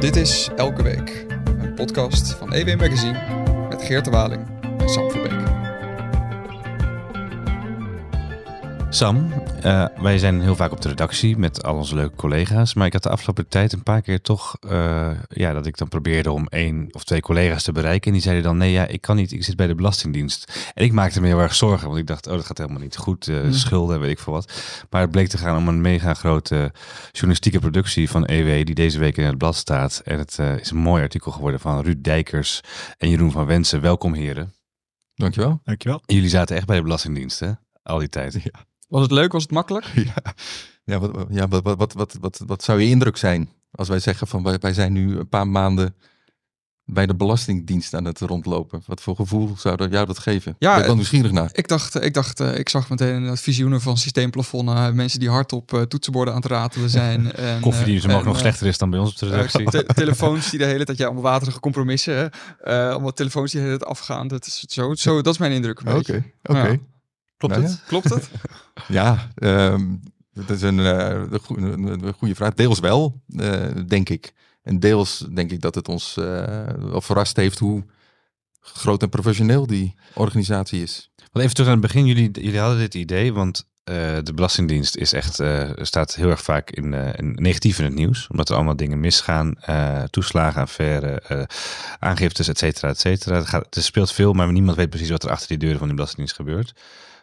Dit is Elke Week, een podcast van EW Magazine met Geert de Waling en Sam Verbeek. Sam, uh, wij zijn heel vaak op de redactie met al onze leuke collega's. Maar ik had de afgelopen tijd een paar keer toch uh, ja, dat ik dan probeerde om één of twee collega's te bereiken. En die zeiden dan: nee, ja, ik kan niet, ik zit bij de Belastingdienst. En ik maakte me heel erg zorgen, want ik dacht: oh, dat gaat helemaal niet goed. Uh, schulden, weet ik veel wat. Maar het bleek te gaan om een mega grote journalistieke productie van EW, die deze week in het blad staat. En het is een mooi artikel geworden van Ruud Dijkers en Jeroen van Wensen. Welkom, heren. Dankjewel. Dankjewel. Jullie zaten echt bij de Belastingdienst, hè? Al die tijd. Ja. Was het leuk? Was het makkelijk? Ja, ja, wat, ja wat, wat, wat, wat, wat zou je indruk zijn als wij zeggen van wij, zijn nu een paar maanden bij de Belastingdienst aan het rondlopen? Wat voor gevoel zou dat jou dat geven? Ja, ben ik wel nieuwsgierig naar. Ik dacht, ik dacht, uh, ik zag meteen het visioenen van systeemplafonnen, mensen die hard op uh, toetsenborden aan het ratelen zijn. En, Koffie die ze mogen nog slechter is dan bij ons op de redactie. te telefoons die de hele tijd, ja, allemaal waterige compromissen, hè? allemaal telefoons die de hele tijd afgaan. Dat is zo, zo, dat is mijn indruk. Oké, oké. Okay, okay. Klopt nou, het? Ja. Klopt het? ja, um, dat is een, uh, een, een goede vraag. Deels wel, uh, denk ik. En deels denk ik dat het ons uh, wel verrast heeft hoe groot en professioneel die organisatie is. Want even terug aan het begin. Jullie, jullie hadden dit idee, want de Belastingdienst is echt, staat heel erg vaak in, in, negatief in het nieuws. Omdat er allemaal dingen misgaan. toeslagen, affaire, aangiftes, et cetera, et cetera. Het, gaat, het speelt veel, maar niemand weet precies wat er achter die deuren van de Belastingdienst gebeurt.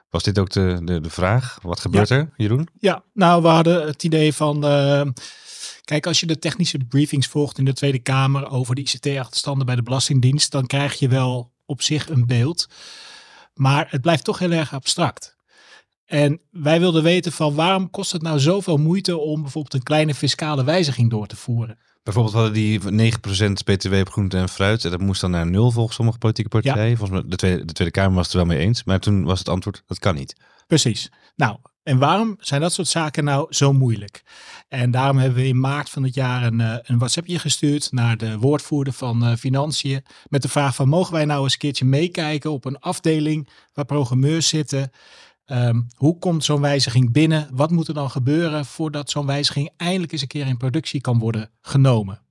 Was dit ook de, de, de vraag? Wat gebeurt ja. er, Jeroen? Ja, nou, we hadden het idee van. Uh, kijk, als je de technische briefings volgt in de Tweede Kamer over de ICT-achterstanden bij de Belastingdienst, dan krijg je wel op zich een beeld. Maar het blijft toch heel erg abstract. En wij wilden weten van waarom kost het nou zoveel moeite om bijvoorbeeld een kleine fiscale wijziging door te voeren? Bijvoorbeeld hadden die 9% btw op groente en fruit. En dat moest dan naar nul volgens sommige politieke partijen. Ja. Volgens mij de tweede, de tweede Kamer was het er wel mee eens. Maar toen was het antwoord, dat kan niet. Precies. Nou, en waarom zijn dat soort zaken nou zo moeilijk? En daarom hebben we in maart van het jaar een, een WhatsAppje gestuurd naar de woordvoerder van uh, Financiën. Met de vraag van, mogen wij nou eens een keertje meekijken op een afdeling waar programmeurs zitten... Um, hoe komt zo'n wijziging binnen? Wat moet er dan gebeuren voordat zo'n wijziging eindelijk eens een keer in productie kan worden genomen?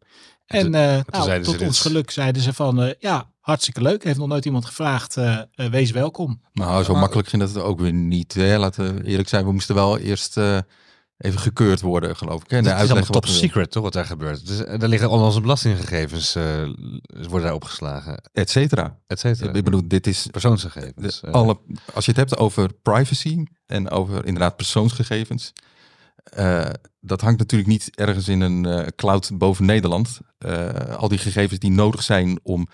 En uh, nou, tot ons geluk zeiden ze van, uh, ja, hartstikke leuk. Heeft nog nooit iemand gevraagd, uh, wees welkom. Nou, zo maar, makkelijk ging dat ook weer niet. Hè? Laten we eerlijk zijn, we moesten wel eerst even gekeurd worden, geloof ik. Hè? Dat is allemaal top secret, toch, wat daar gebeurt. Dus daar liggen al onze belastinggegevens, worden daar opgeslagen. Et cetera. Et cetera. Ik bedoel, dit is... Persoonsgegevens. De, alle, als je het hebt over privacy en over inderdaad persoonsgegevens... Uh, dat hangt natuurlijk niet ergens in een uh, cloud boven Nederland. Al die gegevens die nodig zijn om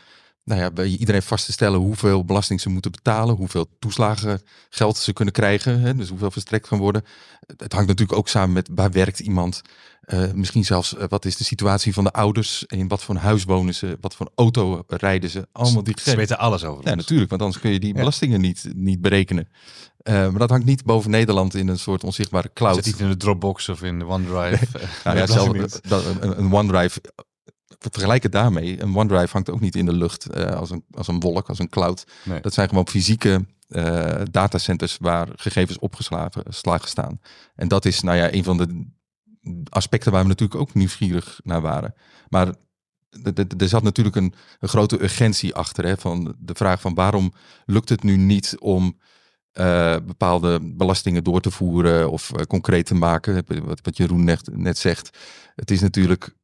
nou ja, bij iedereen vast te stellen hoeveel belasting ze moeten betalen, hoeveel toeslagengeld ze kunnen krijgen, hè, dus hoeveel verstrekt kan worden. Het hangt natuurlijk ook samen met waar werkt iemand. Uh, misschien zelfs uh, wat is de situatie van de ouders, in wat voor huis wonen ze, wat voor auto rijden ze. Allemaal die ze weten alles over. Ja, natuurlijk, want anders kun je die belastingen ja. niet, niet berekenen. Uh, maar dat hangt niet boven Nederland in een soort onzichtbare cloud. Zit niet in de Dropbox of in de OneDrive. nou ja, zelf, een OneDrive vergelijk het daarmee. Een OneDrive hangt ook niet in de lucht uh, als, een, als een wolk, als een cloud. Nee. Dat zijn gewoon fysieke uh, datacenters waar gegevens opgeslagen staan. En dat is nou ja, een van de aspecten waar we natuurlijk ook nieuwsgierig naar waren. Maar er zat natuurlijk een, een grote urgentie achter. Hè, van de vraag van waarom lukt het nu niet om uh, bepaalde belastingen door te voeren of uh, concreet te maken. Wat, wat Jeroen net, net zegt. Het is natuurlijk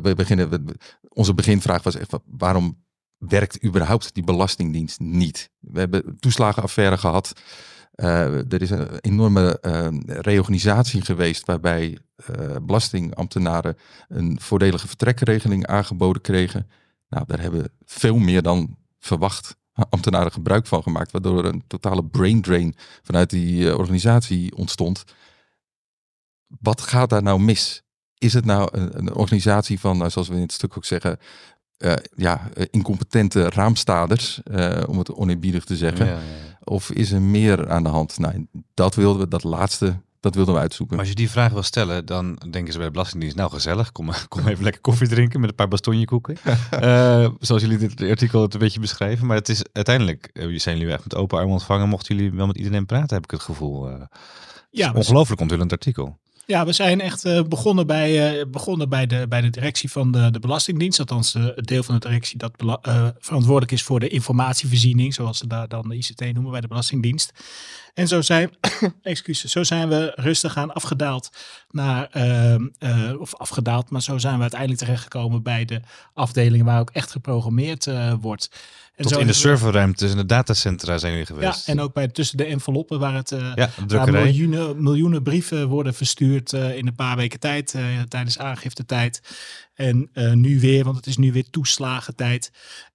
we beginnen, onze beginvraag was echt, waarom werkt überhaupt die belastingdienst niet? We hebben toeslagenaffaire gehad. Uh, er is een enorme uh, reorganisatie geweest waarbij uh, belastingambtenaren een voordelige vertrekregeling aangeboden kregen. Nou, daar hebben veel meer dan verwacht ambtenaren gebruik van gemaakt, waardoor er een totale brain drain vanuit die organisatie ontstond. Wat gaat daar nou mis? Is het nou een, een organisatie van, nou, zoals we in het stuk ook zeggen, uh, ja, incompetente raamstaders, uh, om het oneerbiedig te zeggen? Ja, ja, ja. Of is er meer aan de hand? Nou, dat wilden we, dat laatste, dat wilden we uitzoeken. Maar als je die vraag wil stellen, dan denken ze bij de Belastingdienst, nou gezellig, kom, kom even lekker koffie drinken met een paar bastonjekoeken. uh, zoals jullie dit artikel het een beetje beschrijven. Maar het is uiteindelijk, zijn jullie echt met open armen ontvangen, mochten jullie wel met iedereen praten, heb ik het gevoel. ja, ongelooflijk onthullend artikel. Ja, we zijn echt uh, begonnen, bij, uh, begonnen bij, de, bij de directie van de, de Belastingdienst. Althans, uh, het deel van de directie dat verantwoordelijk is voor de informatievoorziening, zoals ze daar dan de ICT noemen bij de Belastingdienst. En zo zijn, excuses, zo zijn we rustig aan afgedaald naar, ehm, of afgedaald, maar zo zijn we uiteindelijk terechtgekomen bij de afdelingen waar ook echt geprogrammeerd wordt. En Tot in de serverruimtes en de datacentra zijn jullie geweest. Ja, en ook bij tussen de enveloppen waar, het, uh, ja, waar miljoenen, miljoenen brieven worden verstuurd in een paar weken tijd, tijdens aangifte-tijd. En nu weer, want het is nu weer toeslagentijd.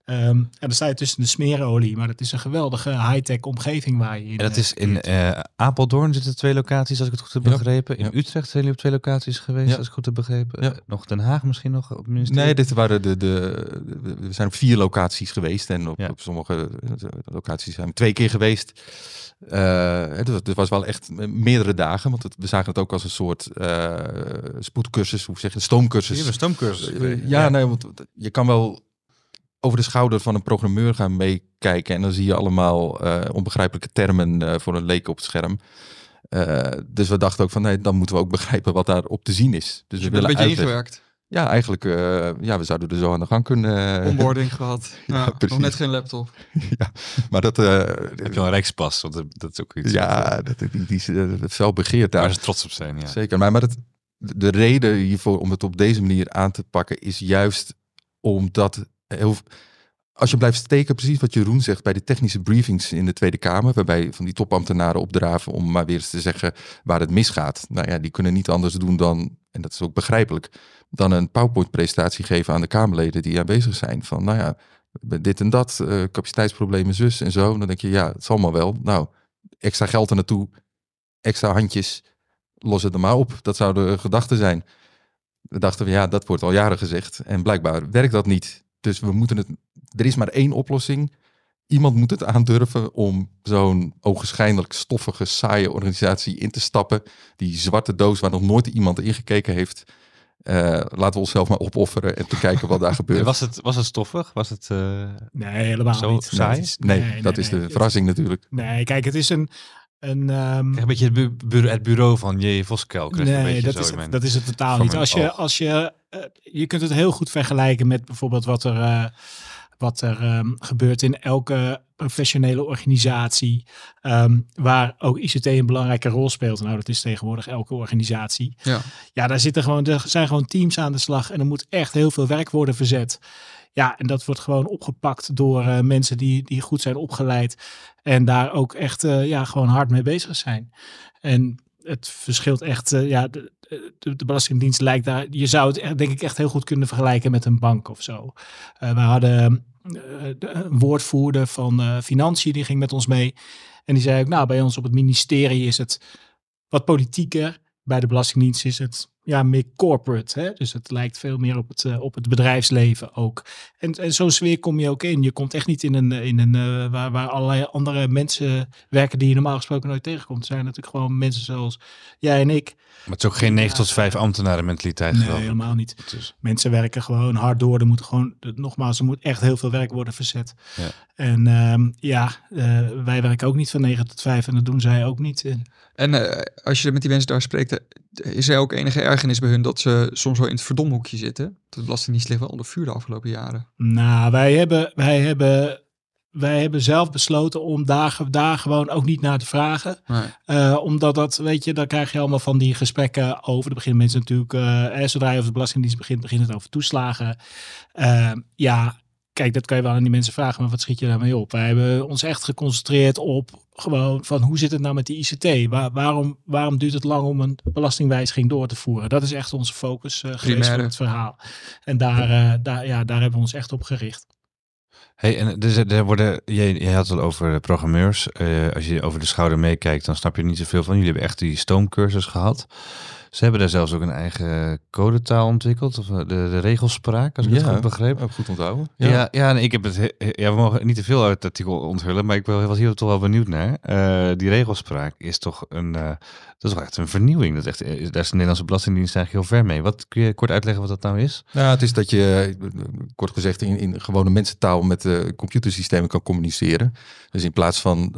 Um, en dan sta je tussen de smeerolie, maar dat is een geweldige high-tech omgeving waar je in. En dat is in uh, Apeldoorn zitten twee locaties, als ik het goed heb begrepen. In Utrecht zijn jullie op twee locaties geweest, als ik het goed heb begrepen. Nog Den Haag misschien nog op ministerie? Nee, dit waren de, de, we zijn op vier locaties geweest en op, op sommige locaties zijn we twee keer geweest. Uh, het, was wel echt meerdere dagen, want we zagen het ook als een soort uh, spoedcursus, hoe zeg je, stoomcursus. Ja, stoomcursus. Uh, ja, nee, want je kan wel over de schouder van een programmeur gaan meekijken. En dan zie je allemaal uh, onbegrijpelijke termen uh, voor een leek op het scherm. Uh, dus we dachten ook van nee, dan moeten we ook begrijpen wat daar op te zien is. Dus we willen een beetje ingewerkt. Ja, eigenlijk, ja, we zouden er zo aan de gang kunnen. Onboarding gehad. Ja, ja nog net geen laptop. ja, maar dat... Heb je een rijkspas? Want dat is ook iets. Ja, dat, die, die, die, dat fel begeerd daar. Waar ze trots op zijn, ja. Zeker, maar, maar dat, de reden hiervoor om het op deze manier aan te pakken is juist omdat als je blijft steken, precies wat Jeroen zegt bij de technische briefings in de Tweede Kamer, waarbij van die topambtenaren opdraven om maar weer eens te zeggen waar het misgaat. Nou ja, die kunnen niet anders doen dan, en dat is ook begrijpelijk, dan een PowerPoint-presentatie geven aan de Kamerleden die aanwezig zijn. Van nou ja, dit en dat, uh, capaciteitsproblemen, zus en zo. Dan denk je, ja, het zal maar wel. Nou, extra geld er naartoe, extra handjes, los het er maar op. Dat zou de gedachte zijn. We dachten we, ja, dat wordt al jaren gezegd. En blijkbaar werkt dat niet. Dus we moeten het. Er is maar één oplossing. Iemand moet het aandurven om zo'n ogenschijnlijk stoffige, saaie organisatie in te stappen. Die zwarte doos waar nog nooit iemand ingekeken heeft. Uh, laten we onszelf maar opofferen en te kijken wat daar gebeurt. Was het, was het stoffig? Was het uh, nee, helemaal zo niet. saai? Nee, nee, dat is de verrassing natuurlijk. Nee, kijk, het is een, een, um... een beetje het, bureau, het bureau van J. Voskel. Nee, dat, is, het, dat is het totaal niet. Als je, als je, uh, je kunt het heel goed vergelijken met bijvoorbeeld wat er, uh, wat er um, gebeurt in elke professionele organisatie. Um, waar ook ICT een belangrijke rol speelt. Nou, dat is tegenwoordig elke organisatie. Ja, ja daar zitten gewoon, er zijn gewoon teams aan de slag. En er moet echt heel veel werk worden verzet. Ja, en dat wordt gewoon opgepakt door uh, mensen die, die goed zijn opgeleid. En daar ook echt uh, ja, gewoon hard mee bezig zijn. En het verschilt echt. Uh, ja, de, de, de, Belastingdienst lijkt daar. Je zou het denk ik echt heel goed kunnen vergelijken met een bank of zo. we hadden een woordvoerder van Financiën, die ging met ons mee. En die zei ook, nou, bij ons op het ministerie is het wat politieker. Bij de Belastingdienst is het ja, meer corporate. Hè? Dus het lijkt veel meer op het, uh, op het bedrijfsleven ook. En, en zo'n sfeer kom je ook in. Je komt echt niet in een, in een uh, waar, waar allerlei andere mensen werken die je normaal gesproken nooit tegenkomt. Het zijn natuurlijk gewoon mensen zoals jij en ik. Maar het is ook geen 9 tot 5 ambtenaren mentaliteit. Nee, helemaal niet. Dus. Mensen werken gewoon hard door. Er moet gewoon, nogmaals, er moet echt heel veel werk worden verzet. Ja. En um, ja, uh, wij werken ook niet van 9 tot 5 en dat doen zij ook niet. En uh, als je met die mensen daar spreekt, is er ook enige ergernis bij hun dat ze soms wel in het verdomhoekje zitten? De Belastingdienst ligt wel onder vuur de afgelopen jaren. Nou, wij hebben, wij hebben wij hebben zelf besloten om daar, daar gewoon ook niet naar te vragen. Nee. Uh, omdat dat, weet je, dan krijg je allemaal van die gesprekken over. Dan beginnen mensen natuurlijk, uh, zodra je over de Belastingdienst begint, begint het over toeslagen. Uh, ja, kijk, dat kan je wel aan die mensen vragen, maar wat schiet je daarmee op? Wij hebben ons echt geconcentreerd op gewoon van hoe zit het nou met die ICT? Waar, waarom, waarom duurt het lang om een belastingwijziging door te voeren? Dat is echt onze focus uh, geweest voor het verhaal. En daar, uh, daar, ja, daar hebben we ons echt op gericht. Hey, en dus er worden, je, je had het al over programmeurs. Uh, als je over de schouder meekijkt, dan snap je niet zoveel van. Jullie hebben echt die stoomcursus gehad. Ze hebben daar zelfs ook een eigen codetaal ontwikkeld, of eh, de, de regelspraak, als ik ja, het goed begreep. Ook goed onthouden. Ja, ja, ja ik heb het. Ja, we mogen niet te veel uit het artikel onthullen, maar ik was hier toch wel benieuwd naar. Uh, die regelspraak is toch een, uh, dat is echt een vernieuwing. Dat is echt, daar is de Nederlandse Belastingdienst eigenlijk heel ver mee. Wat kun je kort uitleggen wat dat nou is? Nou, het is dat je, kort gezegd, in, in gewone mensentaal met de computersystemen kan communiceren. Dus in plaats van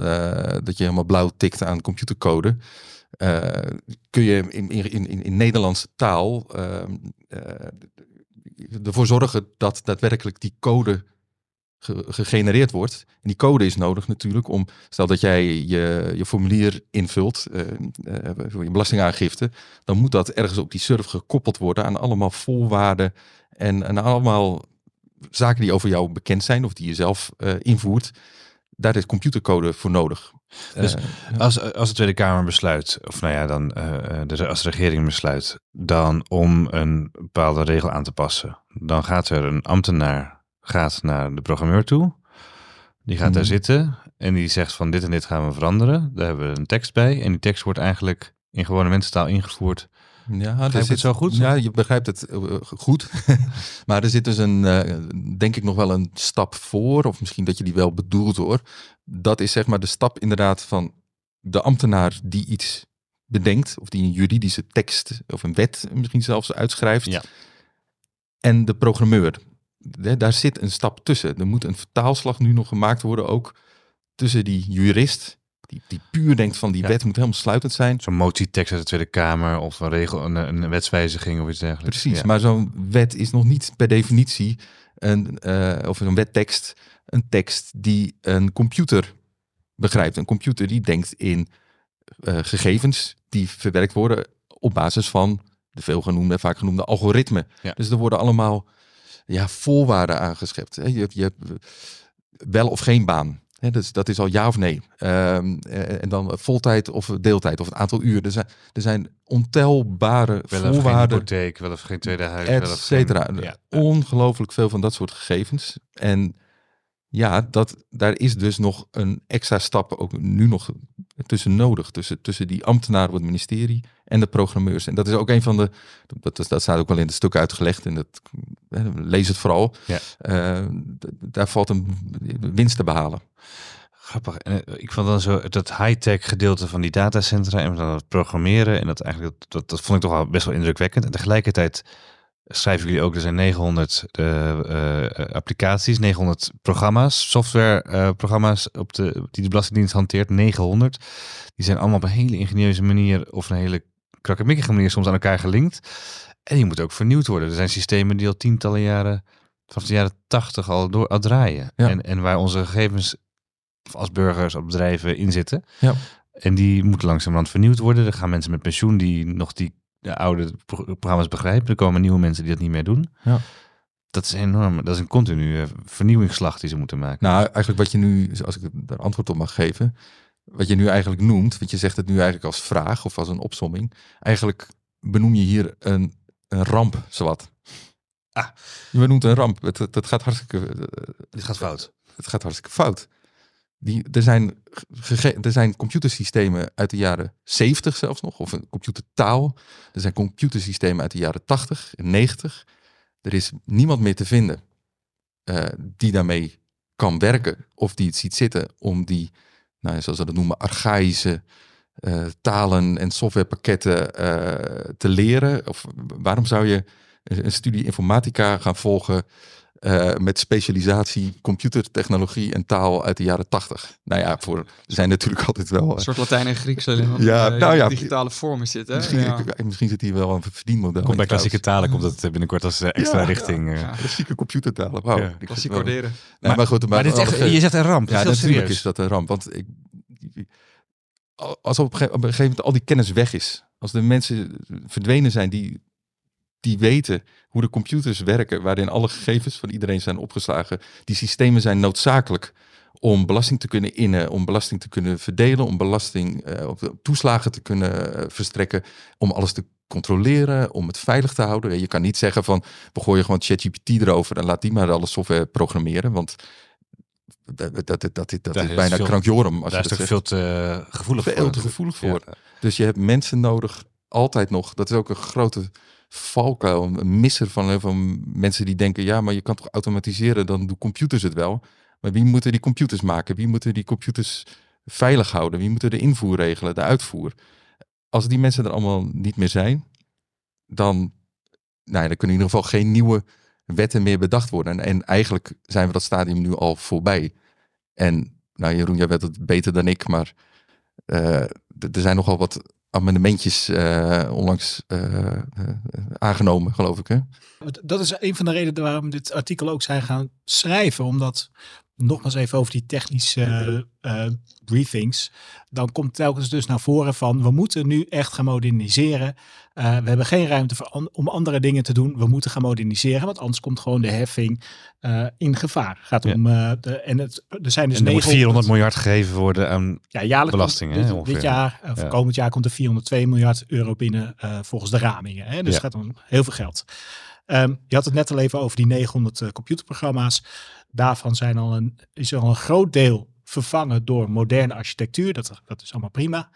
dat je helemaal blauw tikt aan computercode kun je in, in, in, in Nederlandse taal ehm, ervoor zorgen dat daadwerkelijk die code gegenereerd wordt. En die code is nodig natuurlijk om, stel dat jij je, je formulier invult uh, voor je belastingaangifte, dan moet dat ergens op die server gekoppeld worden aan allemaal voorwaarden en, allemaal zaken die over jou bekend zijn of die je zelf invoert. Daar is computercode voor nodig. Dus als, als de Tweede Kamer besluit, of nou ja, dan de, als de regering besluit, dan om een bepaalde regel aan te passen, dan gaat er een ambtenaar gaat naar de programmeur toe. Die gaat daar mhm. zitten en die zegt van dit en dit gaan we veranderen. Daar hebben we een tekst bij en die tekst wordt eigenlijk in gewone mensentaal ingevoerd. Ja, dat zit het zo goed? Ja, je begrijpt het eh, goed. maar er zit dus een, uh, denk ik nog wel een stap voor, of misschien dat je die wel bedoelt hoor. Dat is zeg maar de stap inderdaad van de ambtenaar die iets bedenkt, of die een juridische tekst of een wet misschien zelfs uitschrijft. Ja. En de programmeur daar zit een stap tussen. Er moet een vertaalslag nu nog gemaakt worden, ook tussen die jurist, die, die puur denkt van die wet moet helemaal sluitend zijn. Zo'n motietekst uit de Tweede Kamer of een, regel, een, een wetswijziging of iets dergelijks. Precies, maar zo'n wet is nog niet per definitie een, uh, of zo'n wettekst, een tekst die een computer begrijpt. Een computer die denkt in uh, gegevens die verwerkt worden op basis van de veelgenoemde, vaak genoemde algoritme. Dus er worden allemaal ja, voorwaarden aangeschept. Je, je hebt wel of geen baan. He, dus dat is al ja of nee. Ehm, eh, en dan voltijd of deeltijd of het aantal uur. Er zijn, er zijn ontelbare wel voorwaarden. Wel geen hypotheek, wel of geen tweede huis. Et cetera. Ja. Ongelooflijk veel van dat soort gegevens. En ja, dat, daar is dus nog een extra stap ook nu nog tussen nodig. Tussen, tussen die ambtenaren op het ministerie en de programmeurs. En dat is ook een van de, dat, dat staat ook wel in het stuk uitgelegd. En dat, lees het vooral. Ja. Uh, daar valt een winst te behalen. Grappig. En eh, ik vond dan zo dat high-tech gedeelte van die datacentra en dan het programmeren. En dat eigenlijk, dat, dat vond ik toch wel best wel indrukwekkend. En tegelijkertijd schrijven jullie ook, er zijn 900 uh, uh, applicaties, 900 programma's, softwareprogramma's uh, op de, die de Belastingdienst hanteert, 900. Die zijn allemaal op een hele ingenieuze manier of een hele krakkemikkige manier soms aan elkaar gelinkt. En die moeten ook vernieuwd worden. Er zijn systemen die al tientallen jaren, vanaf de jaren 80 al door al draaien. En, en waar onze gegevens als burgers of bedrijven in zitten. Ja. En die moeten langzamerhand vernieuwd worden. Er gaan mensen met pensioen die nog die de oude programma's begrijpen. Er komen nieuwe mensen die dat niet meer doen. Ja. Dat is enorm. Dat is een continue vernieuwingsslag die ze moeten maken. Nou, eigenlijk wat je nu, als ik daar antwoord op mag geven, wat je nu eigenlijk noemt, want je zegt het nu eigenlijk als vraag of als een opsomming. Eigenlijk benoem je hier een, een ramp, zowat. Ah. Je benoemt een ramp. Het, het, het gaat hartstikke. Het gaat fout. Het gaat hartstikke fout. Die, er, zijn er zijn computersystemen uit de jaren 70 zelfs nog, of een computertaal. Er zijn computersystemen uit de jaren 80 en 90. Er is niemand meer te vinden uh, die daarmee kan werken of die het ziet zitten om die, nou, zoals ze dat noemen, archaïsche uh, talen en softwarepakketten uh, te leren. Of waarom zou je een studie informatica gaan volgen uh, met specialisatie computertechnologie en taal uit de jaren tachtig. Nou ja, voor zijn natuurlijk altijd wel. Een soort Latijn en Grieks alleen ja, nou ja, digitale vormen zitten. Misschien, ja. misschien zit hier wel een verdienmodel. Komt bij klassieke talen komt dat binnenkort als eh, extra richting. Uh. Klassieke computertalen. Wow. Ja. Klassiek coderen. Nee, maar, goed, maar, dit echt, je zegt een ramp. Ja, natuurlijk is dat een ramp. Want ik, als op een gegeven moment al die kennis weg is, als de mensen verdwenen zijn die die weten hoe de computers werken, waarin alle gegevens van iedereen zijn opgeslagen. Die systemen zijn noodzakelijk om belasting te kunnen innen, om belasting te kunnen verdelen, om belasting uh, toeslagen te kunnen uh, verstrekken, om alles te controleren, om het veilig te houden. Je kan niet zeggen van we gooien gewoon ChatGPT erover en laat die maar alle software programmeren, want dat, dat, dat, dat, dat is bijna krankjorum. Als daar je is toch veel te gevoelig veel voor. te gevoelig voor. Dus je hebt mensen nodig, altijd nog. Dat is ook een grote valkuil, een misser van heel veel mensen die denken, ja, maar je kan toch automatiseren, dan doen computers het wel. Maar wie moeten die computers maken? Wie moeten die computers veilig houden? Wie moeten de invoer regelen, de uitvoer? Als die mensen er allemaal niet meer zijn, dan, nou dan kunnen in ieder geval geen nieuwe wetten meer bedacht worden. En, en eigenlijk zijn we dat stadium nu al voorbij. En nou Jeroen, jij weet het beter dan ik, maar uh, er zijn nogal wat amendementjes onlangs aangenomen, geloof ik. Hè? Dat is een van de redenen waarom dit artikel ook zijn gaan schrijven. Omdat nogmaals even over die technische uh, briefings. Dan komt telkens dus naar voren van we moeten nu echt gaan moderniseren. Uh, we hebben geen ruimte voor om andere dingen te doen. We moeten gaan moderniseren, want anders komt gewoon de heffing in gevaar. Gaat om de, en het, er zijn dus en er 900, moet 400 miljard gegeven worden aan ja, belastingen. Dit, dit, jaar, of komend jaar komt er 402 miljard euro binnen volgens de ramingen. Hè? Dus het gaat om heel veel geld. Um, je had het net al even over die 900 computerprogramma's. Daarvan zijn al een, is al een groot deel vervangen door moderne architectuur. Dat, dat is allemaal prima.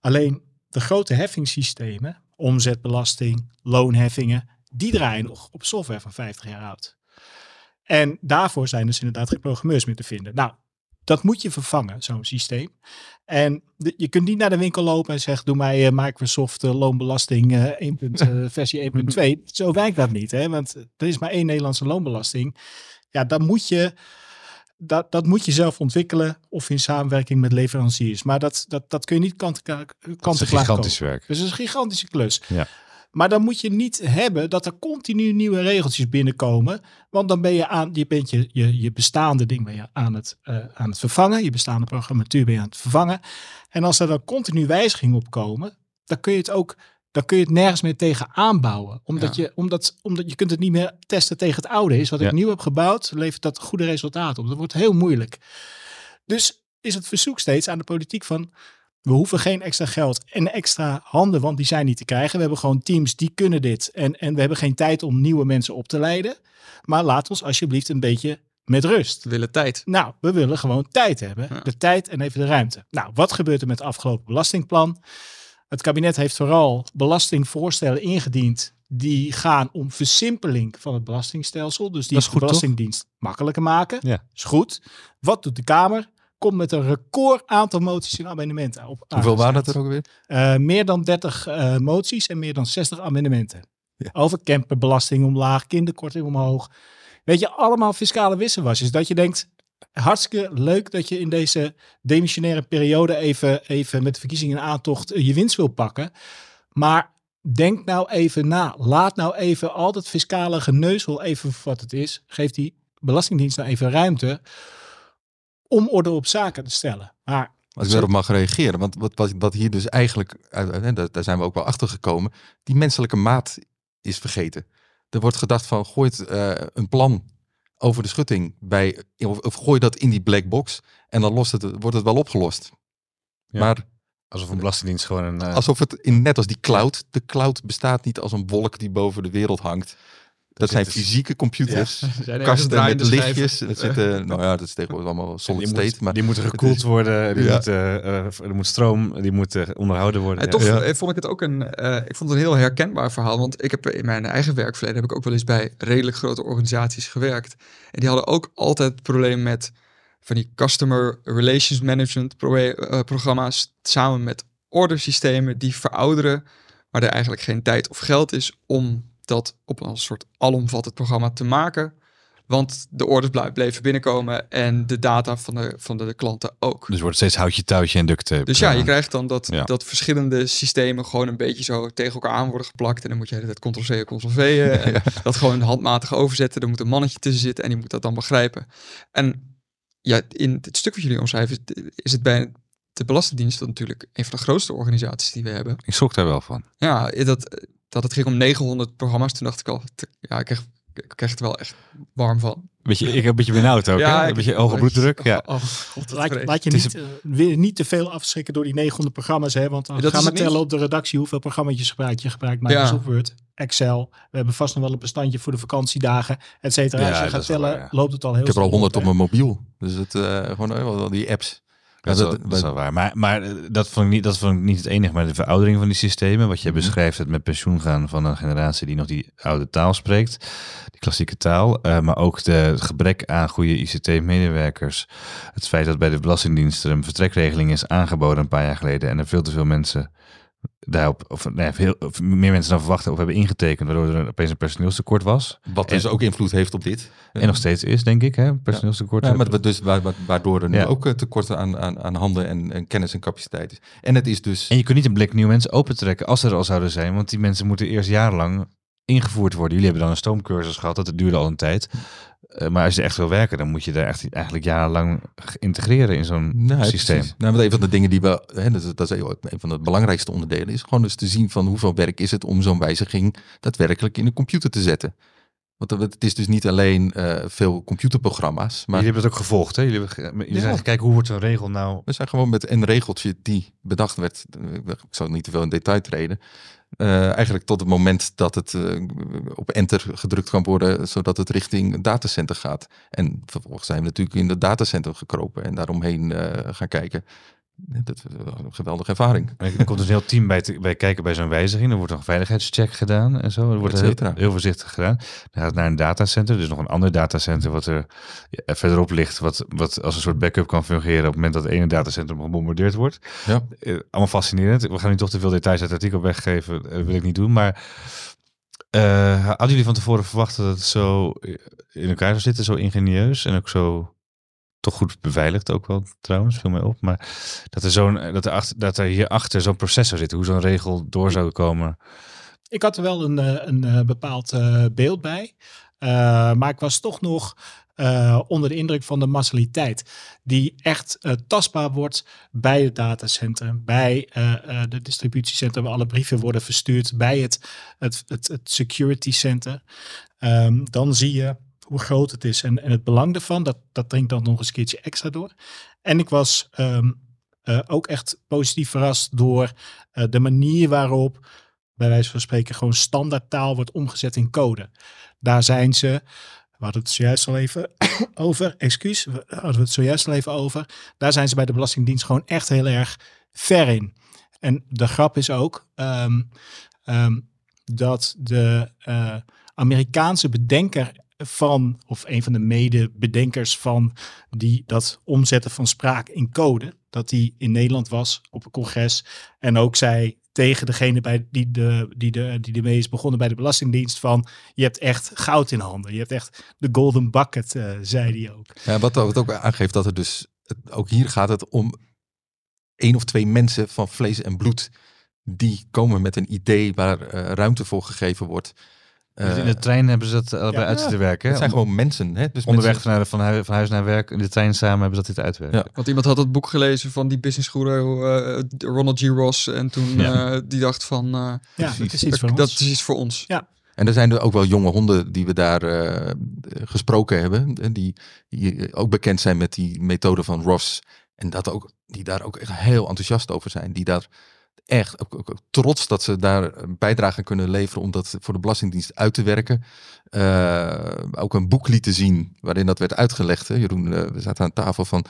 Alleen de grote heffingssystemen, omzetbelasting, loonheffingen, die draaien nog op software van 50 jaar oud. En daarvoor zijn dus inderdaad geen programmeurs meer te vinden. Nou, dat moet je vervangen, zo'n systeem. En je kunt niet naar de winkel lopen en zeggen: Doe mij uh, Microsoft uh, loonbelasting uh, 1. versie 1.2. Zo werkt dat niet, hè? want er is maar één Nederlandse loonbelasting ja, dan moet je, dat, dat moet je zelf ontwikkelen of in samenwerking met leveranciers. Maar dat, dat, dat kun je niet kant, kant Dat is een gigantisch werk. Dus is een gigantische klus. Ja. Maar dan moet je niet hebben dat er continu nieuwe regeltjes binnenkomen. Want dan ben je aan, je bent je, je, je bestaande ding ben je aan, het, uh, aan het vervangen. Je bestaande programmatuur ben je aan het vervangen. En als er dan continu wijzigingen op komen, dan kun je het ook dan kun je het nergens meer tegen aanbouwen. Omdat, je, omdat, omdat je kunt het niet meer testen tegen het oude is. Wat ik nieuw heb gebouwd, levert dat goede resultaten op. Dat wordt heel moeilijk. Dus is het verzoek steeds aan de politiek van... we hoeven geen extra geld en extra handen, want die zijn niet te krijgen. We hebben gewoon teams die kunnen dit. En, en we hebben geen tijd om nieuwe mensen op te leiden. Maar laat ons alsjeblieft een beetje met rust. We willen tijd. Nou, we willen gewoon tijd hebben. De tijd en even de ruimte. Nou, wat gebeurt er met het afgelopen belastingplan? Het kabinet heeft vooral belastingvoorstellen ingediend die gaan om versimpeling van het belastingstelsel. Dus die de Belastingdienst makkelijker maken. Ja. Is goed. Wat doet de Kamer? Komt met een record aantal moties en amendementen op. Hoeveel waren dat er ook weer? Uh, meer dan 30 uh, eh, moties en meer dan 60 amendementen. Ja. Over camperbelasting omlaag, kinderkorting omhoog. Weet je, allemaal fiscale wisselwasjes. Dat je denkt, hartstikke leuk dat je in deze demissionaire periode even, even met de verkiezingen aantocht je winst wil pakken. Maar denk nou even na. Laat nou even al dat fiscale geneuzel even wat het is. Geef die Belastingdienst nou even ruimte om orde op zaken te stellen. Maar als ik daarop mag reageren, want wat, wat, hier dus eigenlijk, daar zijn we ook wel achter gekomen, die menselijke maat is vergeten. Er wordt gedacht van, gooit een plan over de schutting bij, of, of gooi dat in die black box en dan lost het, wordt het wel opgelost. Maar alsof een belastingdienst gewoon een. Uh... Alsof het in, net als die cloud. De cloud bestaat niet als een wolk die boven de wereld hangt. Dat zijn fysieke computers, ja. kasten met lichtjes. Dat zitten, nou ja, dat is tegenwoordig allemaal solid state. Moet, maar die moeten gekoeld worden, die ja. moeten, uh, er moet stroom, die moeten onderhouden worden. En toch ja. vond ik het ook een, uh, ik vond het een heel herkenbaar verhaal. Want ik heb in mijn eigen werkverleden heb ik ook wel eens bij redelijk grote organisaties gewerkt. En die hadden ook altijd het probleem met van die customer relations management pro uh, programma's samen met ordersystemen die verouderen, waar er eigenlijk geen tijd of geld is om dat op een soort alomvattend programma te maken. Want de orders bleven binnenkomen en de data van de, van de, klanten ook. Dus wordt steeds houtje, touwtje en duct Dus ja, je krijgt dan dat, dat verschillende systemen gewoon een beetje zo tegen elkaar aan worden geplakt. En dan moet je het ctrl-c, ctrl-v. En dat gewoon handmatig overzetten. Er moet een mannetje tussen zitten en die moet dat dan begrijpen. En ja, in het stuk wat jullie omschrijven is het bij de Belastingdienst natuurlijk een van de grootste organisaties die we hebben. Ik schrok daar wel van. Ja, dat, dat het ging om 900 programma's. Toen dacht ik al, ja, ik kreeg, ik kreeg het wel echt warm van. Beetje, ik heb een beetje benauwd ook. Ja, hè? Een beetje hoge bloeddruk. Ja. Oh, God, laat, laat, je niet, uh, weer niet te veel afschrikken door die 900 programma's. Hè? Want dan ja, gaan we tellen op de redactie hoeveel programma's gebruikt. Je gebruikt Microsoft ja. Word, Excel. We hebben vast nog wel een bestandje voor de vakantiedagen, et cetera. Als je gaat tellen, loopt het al heel Ik heb er al 100 op mijn mobiel. Dus het, uh, gewoon uh, die apps. Dat, dat, is wel waar. Maar, maar eh, dat, vond ik niet, dat vond ik niet het enige. Maar de veroudering van die systemen. Wat je mhm. beschrijft, het met pensioen gaan van een generatie die nog die oude taal spreekt. Die klassieke taal. Uh, maar ook de, het gebrek aan goede ICT-medewerkers. Het feit dat bij de Belastingdienst er een vertrekregeling is aangeboden een paar jaar geleden. En er veel te veel mensen daarop, of, nee, heel, of meer mensen dan verwachten of hebben ingetekend, waardoor er opeens een personeelstekort was. Wat dus ook invloed heeft op dit. En nog steeds is, denk ik, hè, personeelstekort. Ja, maar dus, waardoor er nu ook eh, tekorten aan, aan, aan handen en, en, kennis en capaciteit is. En het is dus... En je kunt niet een blik nieuwe mensen opentrekken als er al zouden zijn, want die mensen moeten eerst jarenlang ingevoerd worden. Jullie hebben dan een stoomcursus gehad, dat duurde al een tijd. Eh, maar als je echt wil werken, dan moet je daar echt eigenlijk jarenlang integreren in zo'n nou, systeem. Precies. Nou, een van de dingen die we, hè, dat, dat, is een van de belangrijkste onderdelen, is gewoon dus te zien van hoeveel werk is het om zo'n wijziging daadwerkelijk in de computer te zetten. Want het is dus niet alleen uh, veel computerprogramma's. Maar... Jullie hebben het ook gevolgd, hè? Jullie, hebben, jullie ja. zijn gekeken hoe wordt zo'n regel nou... We zijn gewoon met een regeltje die bedacht werd. Ik zal niet te veel in detail treden. Uh, eigenlijk tot het moment dat het uh, op enter gedrukt kan worden, zodat het richting datacenter gaat. En vervolgens zijn we natuurlijk in het datacenter gekropen en daaromheen gaan kijken. Dat is een geweldige ervaring. Er komt dus een heel team bij, te, bij kijken bij zo'n wijziging. Er wordt een veiligheidscheck gedaan en zo. Er wordt heel, heel, voorzichtig gedaan. Dan gaat naar een datacenter. Dus nog een ander datacenter wat er verderop ligt. Wat, wat als een soort backup kan fungeren op het moment dat het ene datacenter gebombardeerd wordt. Ja. Uh, allemaal fascinerend. We gaan nu toch te veel details uit het artikel weggeven. Dat wil ik niet doen. Maar uh, hadden jullie van tevoren verwacht dat het zo in elkaar zou zitten? Zo ingenieus en ook zo toch goed beveiligd ook wel trouwens, viel mij op. Maar dat er, zo'n, dat er, achter, dat er hierachter zo'n processor zit, hoe zo'n regel door zou komen. Ik had er wel een, eh, een, eh, bepaald uh, beeld bij. Maar ik was toch nog onder de indruk van de massaliteit. Die echt tastbaar wordt bij het datacentrum, bij de distributiecentrum waar alle brieven worden verstuurd, bij het, het, het, security center. Um, dan zie je hoe groot het is en, en het belang ervan. Dat, dat dringt dan nog eens een keertje extra door. En ik was um, uh, ook echt positief verrast door uh, de manier waarop, bij wijze van spreken, gewoon standaard taal wordt omgezet in code. Daar zijn ze, we het zojuist al even over, excuus, we het zojuist al even over. Daar zijn ze bij de Belastingdienst gewoon echt heel erg ver in. En de grap is ook um, um, dat de uh, Amerikaanse bedenker van, of een van de medebedenkers van die, dat omzetten van spraak in code, dat die in Nederland was op een congres en ook zei tegen degene bij die, de, die, de, die ermee is begonnen bij de Belastingdienst van je hebt echt goud in handen. Je hebt echt de golden bucket, uh, zei hij ook. Ja, wat, wat ook aangeeft dat het dus, ook hier gaat het om één of twee mensen van vlees en bloed die komen met een idee waar uh, ruimte voor gegeven wordt. Dus in de trein hebben ze dat allebei uit te werken. Het zijn gewoon mensen. Hè? Dus Onderweg Van, van, huis, van, huis, naar werk. In de trein samen hebben ze dat dit uitwerken. Ja. Want iemand had het boek gelezen van die businessgoeder uh, Ronald G. Ross. En toen ja. uh, die dacht van... Uh, ja, dat is iets voor dat ons. is iets voor ons. Ja. En er zijn er ook wel jonge honden die we daar uh, gesproken hebben. Die, die ook bekend zijn met die methode van Ross. En dat ook, die daar ook echt heel enthousiast over zijn. Die daar echt ook, trots dat ze daar een bijdrage kunnen leveren om dat voor de Belastingdienst uit te werken. Uh, ook een boek lieten zien waarin dat werd uitgelegd. Hè. Jeroen, uh, we zaten aan tafel van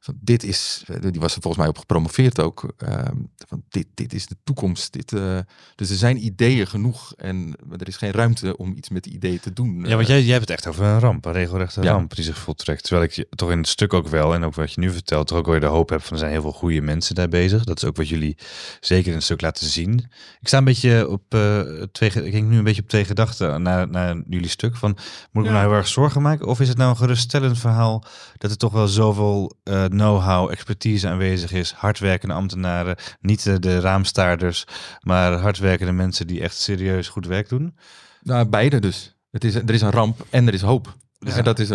van dit is, eh, die was er volgens mij op gepromoveerd ook, uh, van dit, dit is de toekomst. Dit, uh, dus er zijn ideeën genoeg en er is geen ruimte om iets met die ideeën te doen. Ja, want jij, jij hebt het echt over een ramp, een regelrechte ja. ramp die zich voltrekt. Terwijl ik je toch in het stuk ook wel, en ook wat je nu vertelt, toch ook weer de hoop heb van er zijn heel veel goede mensen daar bezig. Dat is ook wat jullie zeker in het stuk laten zien. Ik sta een beetje op uh, twee, ik denk nu een beetje op twee gedachten naar, naar jullie stuk. Van, moet ik ja. me nou heel erg zorgen maken? Of is het nou een geruststellend verhaal dat er toch wel zoveel know-how, expertise aanwezig is. Hardwerkende ambtenaren, niet de, de raamstaarders, maar hardwerkende mensen die echt serieus goed werk doen? Nou, beide dus. Het is, er is een ramp en er is hoop. Ja. En dat is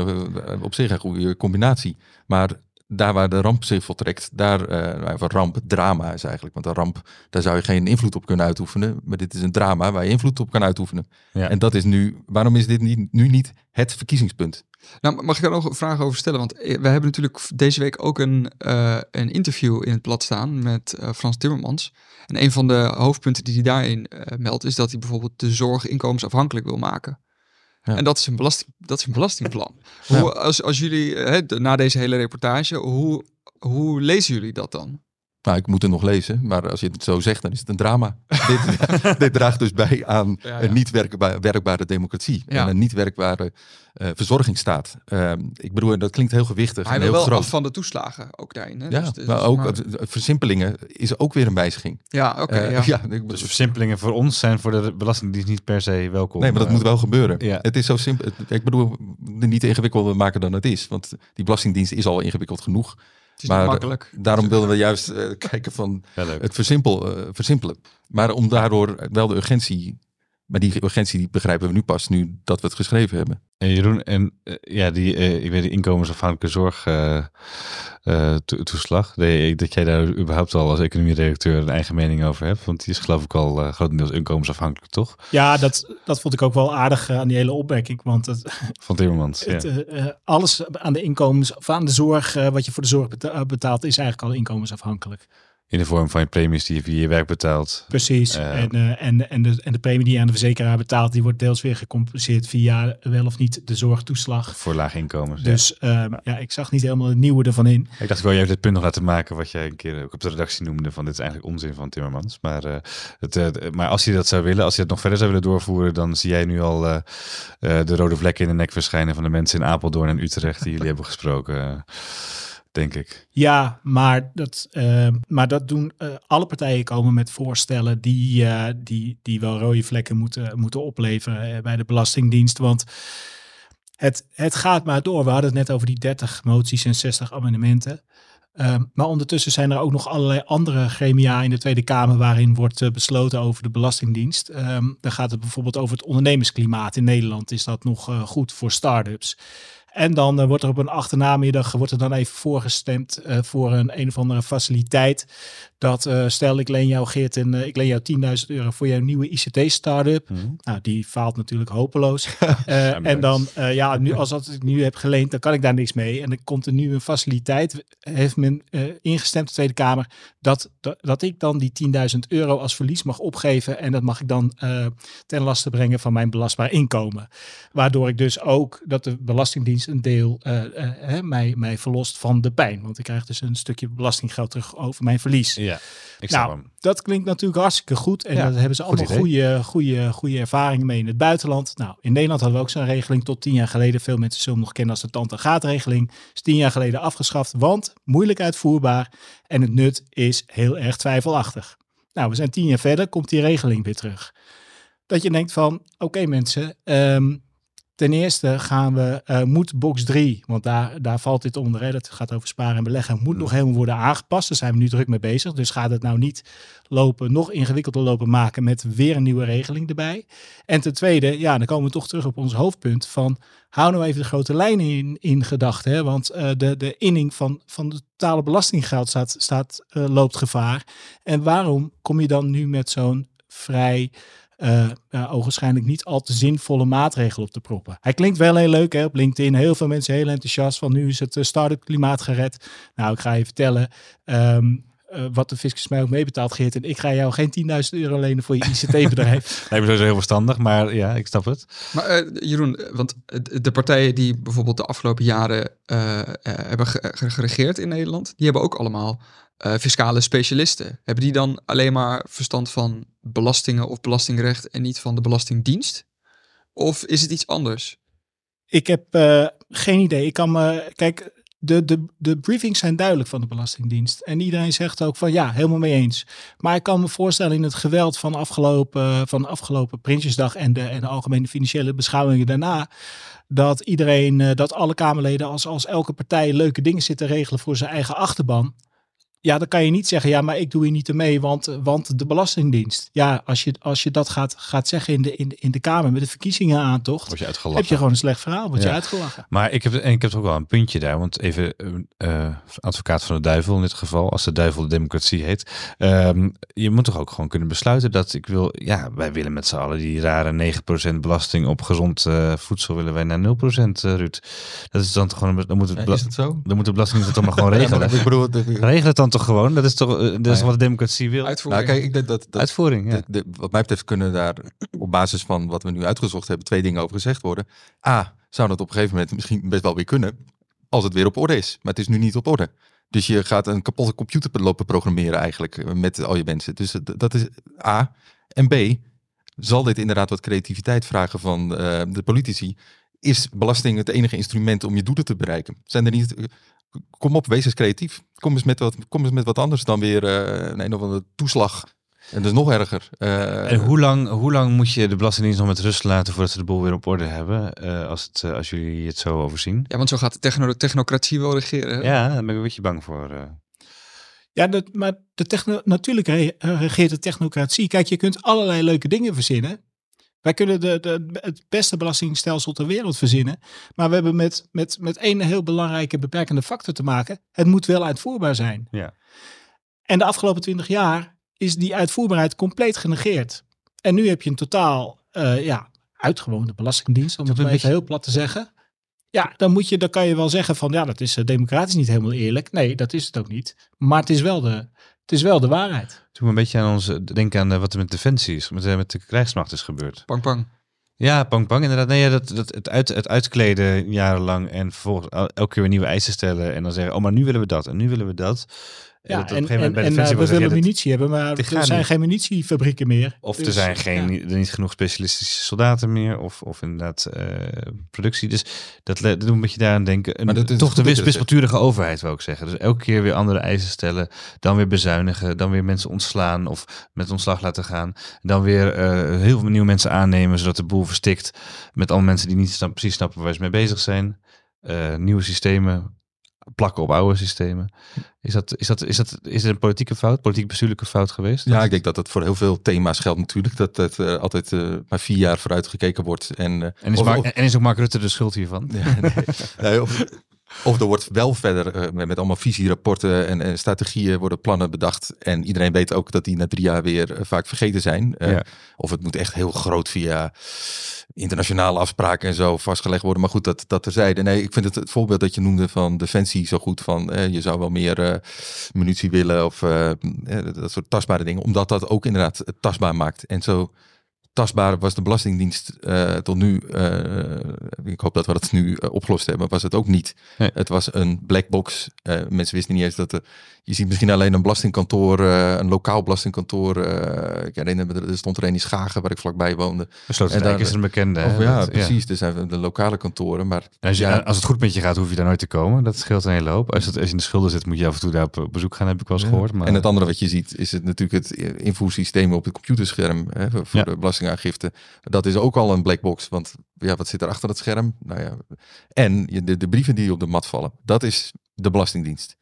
op zich een goede combinatie. Maar daar waar de ramp zich voltrekt, daar, uh, ramp, drama is eigenlijk. Want een ramp, daar zou je geen invloed op kunnen uitoefenen. Maar dit is een drama waar je invloed op kan uitoefenen. Ja. En dat is nu, waarom is dit niet, nu niet het verkiezingspunt? Nou, mag ik daar nog een vraag over stellen? Want we hebben natuurlijk deze week ook een, uh, een interview in het blad staan met uh, Frans Timmermans. En een van de hoofdpunten die hij daarin meldt, is dat hij bijvoorbeeld de zorg inkomensafhankelijk wil maken. Ja. En dat is een, belasting, dat is een belastingplan. Hoe, als, als jullie, hè, na deze hele reportage, hoe, hoe lezen jullie dat dan? Nou, ik moet het nog lezen, maar als je het zo zegt, dan is het een drama. dit, dit, draagt dus bij aan een niet werkbare democratie en een niet werkbare uh, verzorgingsstaat. Uh, ik bedoel, dat klinkt heel gewichtig maar en heel wel groot. van de toeslagen ook daarin. Hè? Ja, dus, dus, maar ook maar... versimpelingen is ook weer een wijziging. Ja, oké. Okay, uh, ja. dus versimpelingen voor ons zijn voor de belastingdienst niet per se welkom. Nee, maar dat moet wel gebeuren. Ja. Het is zo simpel. Ik bedoel, niet ingewikkelder maken dan het is, want die belastingdienst is al ingewikkeld genoeg maar makkelijk. daarom willen we juist uh, kijken van het versimpel, uh, versimpelen. Maar om daardoor wel de urgentie, maar die urgentie die begrijpen we nu pas, nu dat we het geschreven hebben. En Jeroen, en uh, ja, die, ik weet de inkomensafhankelijke zorg uh, toeslag. Dat jij daar überhaupt al als economie-redacteur een eigen mening over hebt. Want die is geloof ik al uh, grotendeels inkomensafhankelijk, toch? Ja, dat, dat vond ik ook wel aardig aan die hele opmerking. Want het, Van Timmermans, het, ja. alles aan de inkomens, of aan de zorg, wat je voor de zorg betaalt, is eigenlijk al inkomensafhankelijk. In de vorm van je premies die je via je werk betaalt. Precies. Uh, en, uh, en, en, de, en de premie die je aan de verzekeraar betaalt, die wordt deels weer gecompenseerd via wel of niet de zorgtoeslag. Voor lage inkomens. Dus ja, uh, ja ik zag niet helemaal het nieuwe ervan in. Ik dacht, ik wil je dit punt nog laten maken, wat jij een keer ook op de redactie noemde, van dit is eigenlijk onzin van Timmermans. Maar, het, maar als je dat zou willen, als je het nog verder zou willen doorvoeren, dan zie jij nu al de rode vlekken in de nek verschijnen van de mensen in Apeldoorn en Utrecht die jullie hebben gesproken denk ik. Ja, maar dat, uh, maar dat doen uh, alle partijen komen met voorstellen die, uh, die, die wel rode vlekken moeten, moeten opleveren bij de Belastingdienst. Want het, het gaat maar door. We hadden het net over die 30 moties en 60 amendementen. Um, maar ondertussen zijn er ook nog allerlei andere gremia in de Tweede Kamer waarin wordt besloten over de Belastingdienst. Um, dan gaat het bijvoorbeeld over het ondernemersklimaat in Nederland. Is dat nog goed voor start-ups? En dan uh, wordt er op een achternamiddag wordt er dan even voorgestemd uh, voor een een of andere faciliteit. Dat uh, stel ik leen jou Geert en ik leen jou 10.000 euro voor jouw nieuwe ICT-startup. Mm. Nou, die faalt natuurlijk hopeloos. en dan, ja, nu, als dat ik nu heb geleend, dan kan ik daar niks mee. En dan komt er nu een faciliteit, heeft men ingestemd de Tweede Kamer, dat, dat, dat ik dan die 10.000 euro als verlies mag opgeven. En dat mag ik dan ten laste brengen van mijn belastbaar inkomen. Waardoor ik dus ook dat de Belastingdienst een deel uh, uh, mij, mij verlost van de pijn. Want ik krijg dus een stukje belastinggeld terug over mijn verlies. Ja, ik nou, hem. dat klinkt natuurlijk hartstikke goed. En ja, daar hebben ze allemaal goede, goede, goede ervaringen mee in het buitenland. Nou, in Nederland hadden we ook zo'n regeling tot tien jaar geleden. Veel mensen zullen hem nog kennen als de tante gaat regeling. Is tien jaar geleden afgeschaft, want moeilijk uitvoerbaar. En het nut is heel erg twijfelachtig. Nou, we zijn tien jaar verder, komt die regeling weer terug. Dat je denkt van, oké okay, mensen, um, Ten eerste gaan we, uh, moet box 3, want daar, daar valt dit onder, hè, dat gaat over sparen en beleggen, moet nog helemaal worden aangepast. Daar zijn we nu druk mee bezig. Dus gaat het nou niet lopen, nog ingewikkelder lopen maken met weer een nieuwe regeling erbij. En ten tweede, ja, dan komen we toch terug op ons hoofdpunt van, hou nou even de grote lijnen in, in gedachten. Want uh, de, de inning van, van de totale belastinggeld staat, staat, uh, loopt gevaar. En waarom kom je dan nu met zo'n vrij uh, uh, ogenschijnlijk niet al te zinvolle maatregel op te proppen. Hij klinkt wel heel leuk hè, op LinkedIn. Heel veel mensen heel enthousiast van nu is het uh, start-up klimaat gered. Nou, ik ga je vertellen um, wat de fiscus mij ook meebetaalt, Geert. En ik ga jou geen 10.000 euro lenen voor je ICT-bedrijf. Lijkt me sowieso heel verstandig, maar ja, ik snap het. Maar Jeroen, want de partijen die bijvoorbeeld de afgelopen jaren hebben geregeerd in Nederland, die hebben ook allemaal uh, fiscale specialisten. Hebben die dan alleen maar verstand van belastingen of belastingrecht en niet van de Belastingdienst? Of is het iets anders? Ik heb uh, geen idee. Ik kan me. Kijk, de, de, de briefings zijn duidelijk van de Belastingdienst. En iedereen zegt ook van ja, helemaal mee eens. Maar ik kan me voorstellen in het geweld van afgelopen, van afgelopen Prinsjesdag en de, en de algemene financiële beschouwingen daarna. Dat iedereen, uh, dat alle Kamerleden als, als elke partij leuke dingen zit te regelen voor zijn eigen achterban. Ja, dan kan je niet zeggen, ja, maar ik doe hier niet mee, want, want de Belastingdienst. Ja, als je, als je dat gaat, gaat zeggen in de, in, de, in de Kamer met de verkiezingen aantocht, Word je heb je gewoon een slecht verhaal, word ja. je uitgelachen. Maar ik heb, en ik heb ook wel een puntje daar, want even uh, advocaat van de duivel in dit geval, als de duivel de democratie heet. Um, je moet toch ook gewoon kunnen besluiten dat ik wil, ja, wij willen met z'n allen die rare 9% belasting op gezond uh, voedsel willen wij naar 0% uh, Ruud. Dat is dan toch gewoon, dan moet het, ja, is het zo? Dan moet de belasting het toch maar gewoon regelen. ja, ik bedoel, Regel het dan toch gewoon? Dat is toch dat is wat de democratie wil? Uitvoering. Nou, kijk, ik denk dat, dat Uitvoering, ja. de, de, wat mij betreft kunnen daar op basis van wat we nu uitgezocht hebben twee dingen over gezegd worden. A, zou dat op een gegeven moment misschien best wel weer kunnen als het weer op orde is. Maar het is nu niet op orde. Dus je gaat een kapotte computer lopen programmeren eigenlijk met al je mensen. Dus dat is A. En B, zal dit inderdaad wat creativiteit vragen van de politici? Is belasting het enige instrument om je doelen te bereiken? Zijn er niet kom op, wees eens creatief. Kom eens met wat, kom eens met wat anders dan weer uh, een, een of andere toeslag. En dat is nog erger. Uh, en hoe lang, hoe lang moet je de Belastingdienst nog met rust laten voordat ze de boel weer op orde hebben? Uh, als, het, als jullie het zo overzien? Ja, want zo gaat de techno technocratie wel regeren. Ja, daar ben ik een beetje bang voor. Ja, dat, maar de techno natuurlijk regeert de technocratie. Kijk, je kunt allerlei leuke dingen verzinnen. Wij kunnen de, de, het beste belastingstelsel ter wereld verzinnen. Maar we hebben met, met, met één heel belangrijke beperkende factor te maken. Het moet wel uitvoerbaar zijn. Ja. En de afgelopen twintig jaar is die uitvoerbaarheid compleet genegeerd. En nu heb je een totaal uh, ja, uitgewoonde belastingdienst, om het maar even heel plat te zeggen. Ja, dan, moet je, dan kan je wel zeggen van ja, dat is uh, democratisch niet helemaal eerlijk. Nee, dat is het ook niet. Maar het is wel de, het is wel de waarheid. Toen een beetje aan ons denken aan wat er met defensie is, met, met de krijgsmacht is gebeurd. Pang pang. Ja, pang pang inderdaad. Nee, ja, dat, dat, het, uit, het uitkleden jarenlang en vervolgens elke keer weer nieuwe eisen stellen en dan zeggen, oh maar nu willen we dat en nu willen we dat. Ja, en, en, en uh, we willen munitie hebben, maar er zijn geen munitiefabrieken meer. Of er dus, zijn geen, er niet genoeg specialistische soldaten meer, of, of inderdaad uh, productie. Dus dat, dat doet een beetje daaraan denken. Maar dat is toch de wispelturige overheid, wil ik zeggen. Dus elke keer weer andere eisen stellen, dan weer bezuinigen, dan weer mensen ontslaan of met ontslag laten gaan. Dan weer uh, heel veel nieuwe mensen aannemen, zodat de boel verstikt met alle mensen die niet precies snappen waar ze mee bezig zijn. nieuwe systemen plakken op oude systemen. Is dat, is dat, is dat is het een politieke fout, politiek bestuurlijke fout geweest? Ja, ik denk dat dat voor heel veel thema's geldt natuurlijk. Dat het uh, altijd uh, maar vier jaar vooruit gekeken wordt. En, uh, en, is Mark, en is ook Mark Rutte de schuld hiervan? Ja, nee, nee, of, of er wordt wel verder met, met, allemaal visierapporten en, en, strategieën worden plannen bedacht. En iedereen weet ook dat die na drie jaar weer vaak vergeten zijn. Ja. Of het moet echt heel groot via internationale afspraken en zo vastgelegd worden. Maar goed, dat, dat terzijde. Nee, ik vind het, het voorbeeld dat je noemde van Defensie zo goed. Van eh, je zou wel meer munitie willen of dat soort tastbare dingen. Omdat dat ook inderdaad tastbaar maakt. En zo tastbaar was de Belastingdienst uh, tot nu, uh, ik hoop dat we dat nu uh, opgelost hebben, was het ook niet. Nee. Het was een black box. mensen wisten niet eens dat er, je ziet misschien alleen een belastingkantoor, een lokaal belastingkantoor. ik herinner me, er stond er een in Schagen waar ik vlakbij woonde. en daar is een bekende. Of, ja, precies. Ja. Er zijn de lokale kantoren. Maar als, je, als, het goed met je gaat, hoef je daar nooit te komen. Dat scheelt een hele hoop. Als, het, als je in de schulden zit, moet je af en toe daar op bezoek gaan, heb ik wel eens gehoord. Maar... En het andere wat je ziet, is het natuurlijk het invoersysteem op het computerscherm hè, voor de belasting belastingaangifte. Dat is ook al een black box. Want ja, wat zit er achter het scherm? Nou ja. En de, de brieven die op de mat vallen, dat is de Belastingdienst.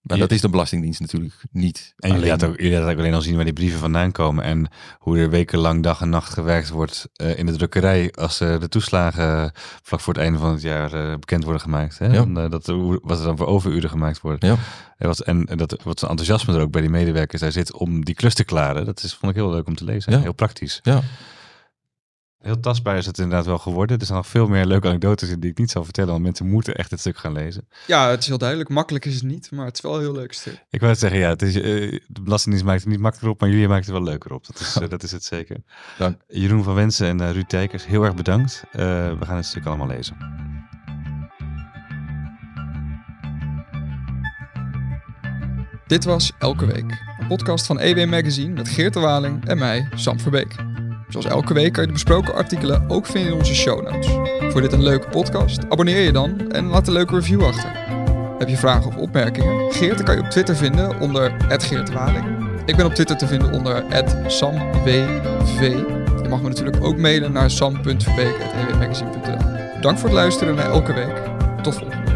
Maar dat is de Belastingdienst natuurlijk niet. En jullie laten ook, ook alleen al zien waar die brieven vandaan komen. En hoe er wekenlang dag en nacht gewerkt wordt uh, in de drukkerij. Als uh, de toeslagen vlak voor het einde van het jaar uh, bekend worden gemaakt. Hè? Ja. En, dat, wat er dan voor overuren gemaakt wordt. Ja. En, wat, en, en dat, wat zijn enthousiasme er ook bij die medewerkers daar zit om die klus te klaren. Dat is, vond ik heel leuk om te lezen. Ja. Heel praktisch. Ja. Heel tastbaar is het inderdaad wel geworden. Er zijn nog veel meer leuke anekdotes in die ik niet zal vertellen, want mensen moeten echt het stuk gaan lezen. Ja, het is heel duidelijk. Makkelijk is het niet, maar het is wel een heel leuk stuk. Ik wil zeggen, ja, het is, uh, de Belastingdienst maakt het niet makkelijker op, maar jullie maakt het wel leuker op. Dat is, uh, dat is het zeker. Dank. Jeroen van Wensen en uh, Ruud Tijkers, heel erg bedankt. we gaan het stuk allemaal lezen. Dit was Elke Week, een podcast van EW Magazine met Geert de Waling en mij, Sam Verbeek. Zoals elke week kan je de besproken artikelen ook vinden in onze show notes. Voor dit een leuke podcast? Abonneer je dan en laat een leuke review achter. Heb je vragen of opmerkingen? Geert kan je op Twitter vinden onder @geertwaling. Ik ben op Twitter te vinden onder @samwv. Je mag me natuurlijk ook mailen naar sam.verbeek.ewmagazine.nl. Dank voor het luisteren naar elke week. Tot volgende